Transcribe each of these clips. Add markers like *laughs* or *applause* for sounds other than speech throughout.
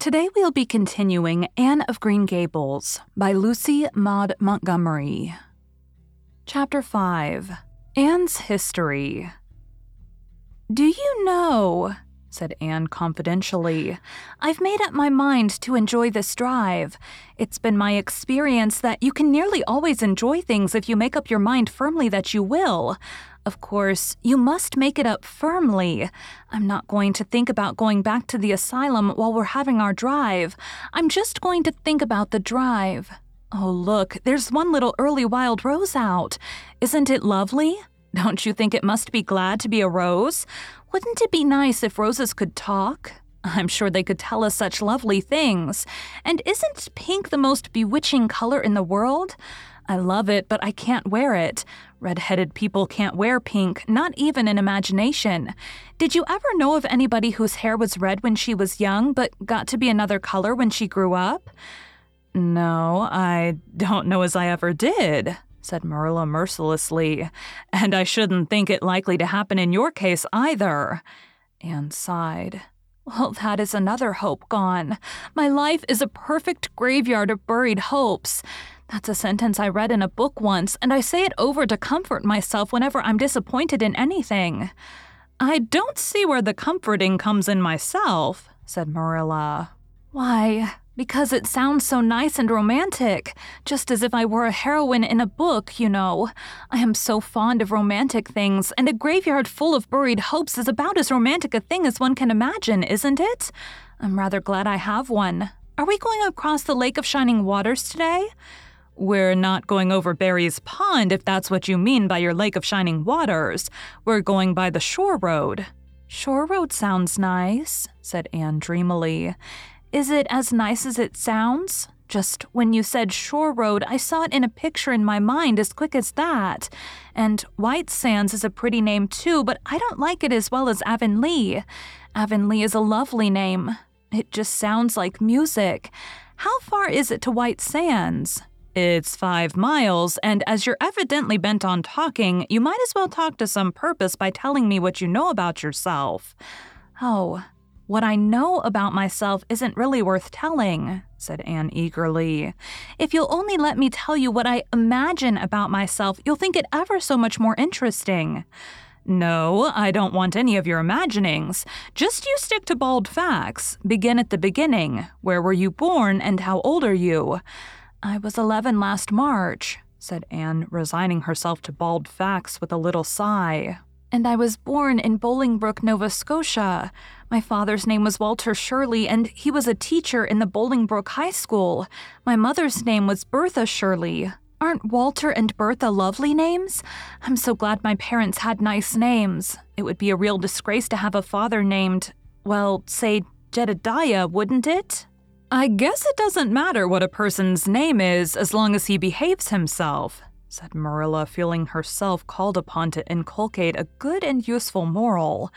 Today we'll be continuing Anne of Green Gables by Lucy Maud Montgomery. Chapter 5 Anne's History. Do you know, said Anne confidentially, I've made up my mind to enjoy this drive. It's been my experience that you can nearly always enjoy things if you make up your mind firmly that you will. Of course, you must make it up firmly. I'm not going to think about going back to the asylum while we're having our drive. I'm just going to think about the drive. Oh, look, there's one little early wild rose out. Isn't it lovely? Don't you think it must be glad to be a rose? Wouldn't it be nice if roses could talk? I'm sure they could tell us such lovely things. And isn't pink the most bewitching color in the world? I love it, but I can't wear it. Red-headed people can't wear pink, not even in imagination. Did you ever know of anybody whose hair was red when she was young, but got to be another color when she grew up? No, I don't know as I ever did, said Marilla mercilessly. And I shouldn't think it likely to happen in your case either. Anne sighed. Well, that is another hope gone. My life is a perfect graveyard of buried hopes. That's a sentence I read in a book once, and I say it over to comfort myself whenever I'm disappointed in anything. I don't see where the comforting comes in myself, said Marilla. Why, because it sounds so nice and romantic, just as if I were a heroine in a book, you know. I am so fond of romantic things, and a graveyard full of buried hopes is about as romantic a thing as one can imagine, isn't it? I'm rather glad I have one. Are we going across the Lake of Shining Waters today? We're not going over Barry's Pond if that's what you mean by your Lake of Shining Waters. We're going by the shore road. Shore road sounds nice, said Anne dreamily. Is it as nice as it sounds? Just when you said shore road, I saw it in a picture in my mind as quick as that. And White Sands is a pretty name too, but I don't like it as well as Avonlea. Avonlea is a lovely name. It just sounds like music. How far is it to White Sands? It's five miles, and as you're evidently bent on talking, you might as well talk to some purpose by telling me what you know about yourself. Oh, what I know about myself isn't really worth telling, said Anne eagerly. If you'll only let me tell you what I imagine about myself, you'll think it ever so much more interesting. No, I don't want any of your imaginings. Just you stick to bald facts. Begin at the beginning. Where were you born and how old are you? I was 11 last March, said Anne, resigning herself to bald facts with a little sigh. And I was born in Bolingbroke, Nova Scotia. My father's name was Walter Shirley, and he was a teacher in the Bolingbroke High School. My mother's name was Bertha Shirley. Aren't Walter and Bertha lovely names? I'm so glad my parents had nice names. It would be a real disgrace to have a father named, well, say, Jedediah, wouldn't it? I guess it doesn't matter what a person's name is as long as he behaves himself, said Marilla, feeling herself called upon to inculcate a good and useful moral.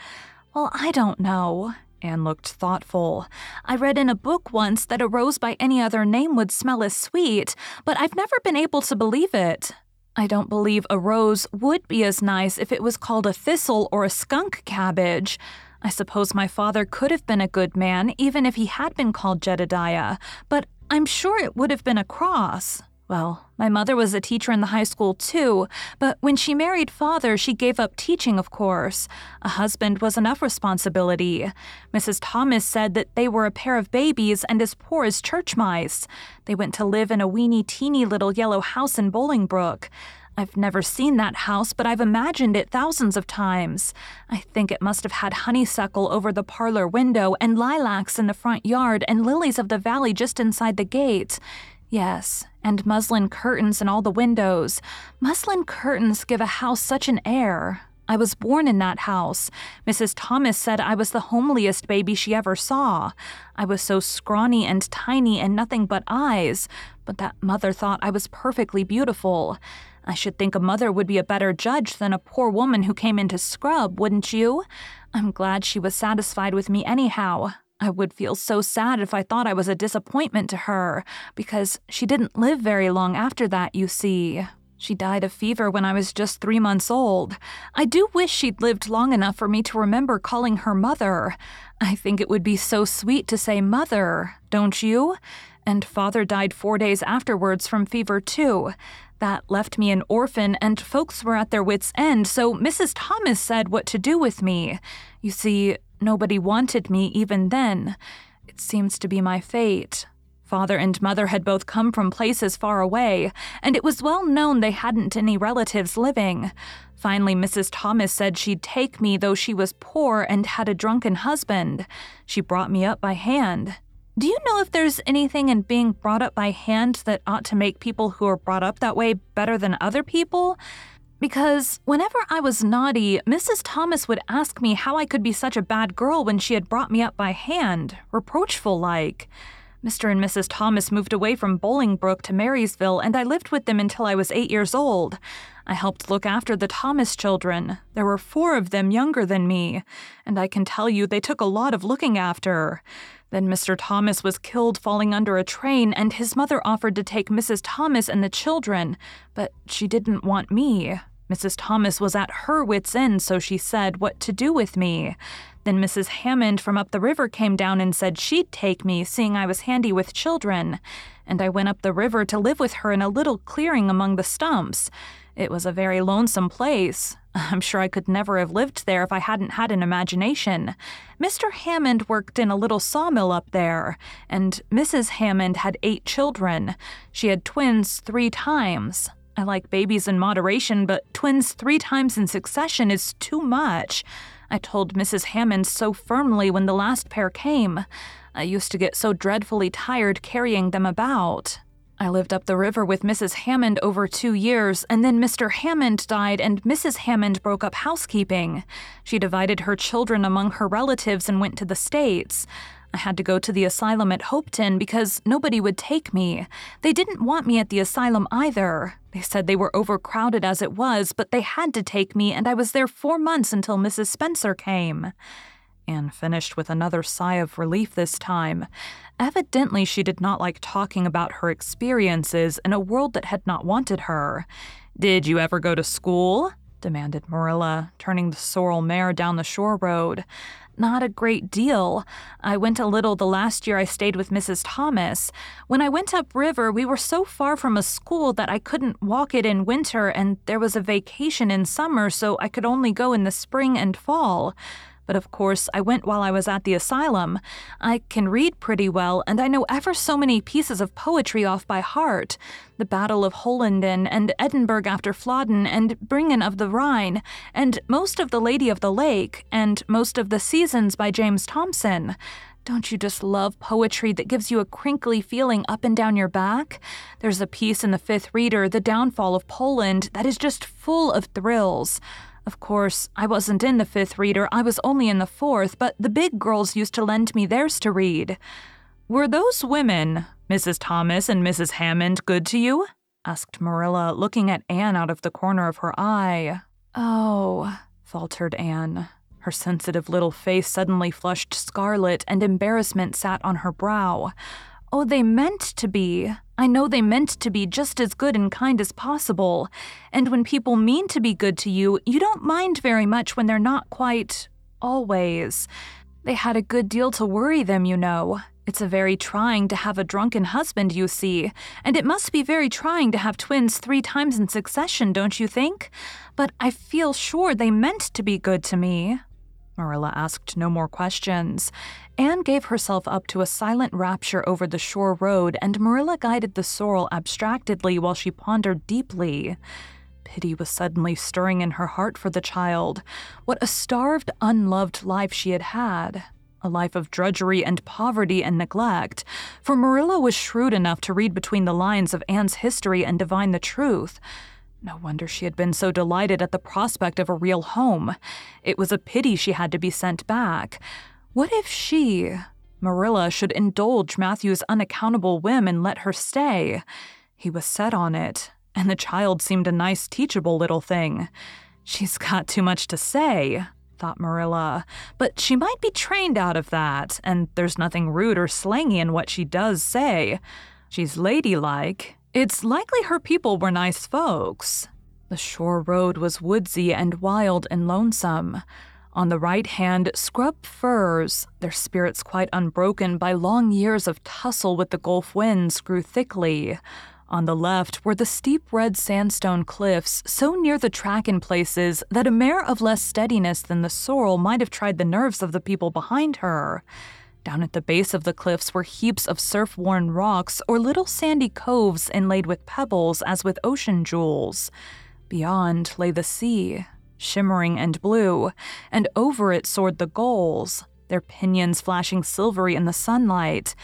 Well, I don't know. Anne looked thoughtful. I read in a book once that a rose by any other name would smell as sweet, but I've never been able to believe it. I don't believe a rose would be as nice if it was called a thistle or a skunk cabbage. I suppose my father could have been a good man even if he had been called Jedediah, but I'm sure it would have been a cross. Well, my mother was a teacher in the high school too, but when she married father, she gave up teaching, of course. A husband was enough responsibility. Mrs. Thomas said that they were a pair of babies and as poor as church mice. They went to live in a weeny teeny little yellow house in Bolingbroke. I've never seen that house, but I've imagined it thousands of times. I think it must have had honeysuckle over the parlor window and lilacs in the front yard and lilies of the valley just inside the gate. Yes, and muslin curtains in all the windows. Muslin curtains give a house such an air. I was born in that house. Mrs. Thomas said I was the homeliest baby she ever saw. I was so scrawny and tiny and nothing but eyes, but that mother thought I was perfectly beautiful. I should think a mother would be a better judge than a poor woman who came in to scrub, wouldn't you? I'm glad she was satisfied with me anyhow. I would feel so sad if I thought I was a disappointment to her, because she didn't live very long after that, you see. She died of fever when I was just three months old. I do wish she'd lived long enough for me to remember calling her mother. I think it would be so sweet to say mother, don't you? And father died four days afterwards from fever, too. That left me an orphan, and folks were at their wits' end, so Mrs. Thomas said what to do with me. You see, Nobody wanted me even then. It seems to be my fate. Father and mother had both come from places far away, and it was well known they hadn't any relatives living. Finally, Mrs. Thomas said she'd take me, though she was poor and had a drunken husband. She brought me up by hand. Do you know if there's anything in being brought up by hand that ought to make people who are brought up that way better than other people? Because whenever I was naughty, Mrs. Thomas would ask me how I could be such a bad girl when she had brought me up by hand, reproachful like. Mr. and Mrs. Thomas moved away from Bolingbroke to Marysville, and I lived with them until I was eight years old. I helped look after the Thomas children. There were four of them younger than me, and I can tell you they took a lot of looking after. Then Mr. Thomas was killed falling under a train, and his mother offered to take Mrs. Thomas and the children, but she didn't want me. Mrs. Thomas was at her wits' end, so she said what to do with me. Then Mrs. Hammond from up the river came down and said she'd take me, seeing I was handy with children. And I went up the river to live with her in a little clearing among the stumps. It was a very lonesome place. *laughs* I'm sure I could never have lived there if I hadn't had an imagination. Mr. Hammond worked in a little sawmill up there, and Mrs. Hammond had eight children. She had twins three times. I like babies in moderation, but twins three times in succession is too much. I told Mrs. Hammond so firmly when the last pair came. I used to get so dreadfully tired carrying them about. I lived up the river with Mrs. Hammond over two years, and then Mr. Hammond died, and Mrs. Hammond broke up housekeeping. She divided her children among her relatives and went to the States. I had to go to the asylum at Hopeton because nobody would take me. They didn't want me at the asylum either. They said they were overcrowded as it was, but they had to take me, and I was there four months until Mrs. Spencer came. Anne finished with another sigh of relief this time. Evidently, she did not like talking about her experiences in a world that had not wanted her. Did you ever go to school? demanded Marilla, turning the sorrel mare down the shore road. Not a great deal. I went a little the last year I stayed with Mrs. Thomas. When I went upriver, we were so far from a school that I couldn't walk it in winter, and there was a vacation in summer, so I could only go in the spring and fall. But of course, I went while I was at the asylum. I can read pretty well, and I know ever so many pieces of poetry off by heart The Battle of Hohenlinden, and Edinburgh after Flodden, and Bingen of the Rhine, and most of The Lady of the Lake, and most of The Seasons by James Thomson. Don't you just love poetry that gives you a crinkly feeling up and down your back? There's a piece in the fifth reader, The Downfall of Poland, that is just full of thrills. Of course, I wasn't in the fifth reader, I was only in the fourth, but the big girls used to lend me theirs to read. Were those women, Mrs. Thomas and Mrs. Hammond, good to you? asked Marilla, looking at Anne out of the corner of her eye. Oh, faltered Anne. Her sensitive little face suddenly flushed scarlet, and embarrassment sat on her brow. Oh, they meant to be. I know they meant to be just as good and kind as possible. And when people mean to be good to you, you don't mind very much when they're not quite. always. They had a good deal to worry them, you know. It's a very trying to have a drunken husband, you see, and it must be very trying to have twins three times in succession, don't you think? But I feel sure they meant to be good to me. Marilla asked no more questions. Anne gave herself up to a silent rapture over the shore road, and Marilla guided the sorrel abstractedly while she pondered deeply. Pity was suddenly stirring in her heart for the child. What a starved, unloved life she had had. A life of drudgery and poverty and neglect. For Marilla was shrewd enough to read between the lines of Anne's history and divine the truth. No wonder she had been so delighted at the prospect of a real home. It was a pity she had to be sent back. What if she, Marilla, should indulge Matthew's unaccountable whim and let her stay? He was set on it, and the child seemed a nice, teachable little thing. She's got too much to say, thought Marilla, but she might be trained out of that, and there's nothing rude or slangy in what she does say. She's ladylike, it's likely her people were nice folks. The shore road was woodsy and wild and lonesome. On the right hand, scrub firs, their spirits quite unbroken by long years of tussle with the Gulf winds, grew thickly. On the left were the steep red sandstone cliffs, so near the track in places that a mare of less steadiness than the sorrel might have tried the nerves of the people behind her. Down at the base of the cliffs were heaps of surf worn rocks or little sandy coves inlaid with pebbles as with ocean jewels. Beyond lay the sea, shimmering and blue, and over it soared the gulls, their pinions flashing silvery in the sunlight.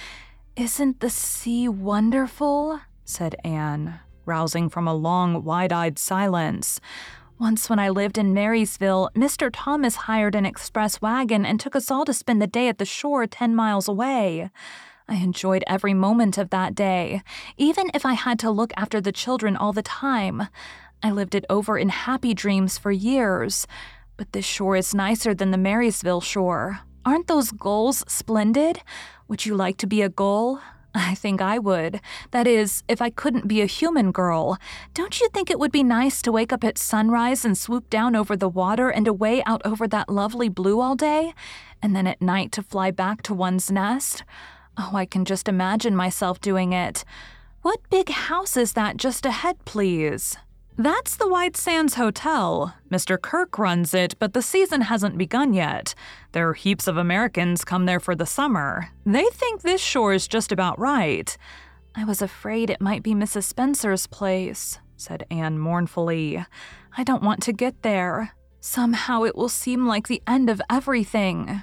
Isn't the sea wonderful? said Anne, rousing from a long, wide eyed silence. Once, when I lived in Marysville, Mr. Thomas hired an express wagon and took us all to spend the day at the shore 10 miles away. I enjoyed every moment of that day, even if I had to look after the children all the time. I lived it over in happy dreams for years. But this shore is nicer than the Marysville shore. Aren't those gulls splendid? Would you like to be a gull? *laughs* I think I would. That is, if I couldn't be a human girl. Don't you think it would be nice to wake up at sunrise and swoop down over the water and away out over that lovely blue all day? And then at night to fly back to one's nest? Oh, I can just imagine myself doing it. What big house is that just ahead, please? That's the White Sands Hotel. Mr. Kirke runs it, but the season hasn't begun yet. There are heaps of Americans come there for the summer. They think this shore is just about right. I was afraid it might be Mrs. Spencer's place, said Anne mournfully. I don't want to get there. Somehow it will seem like the end of everything.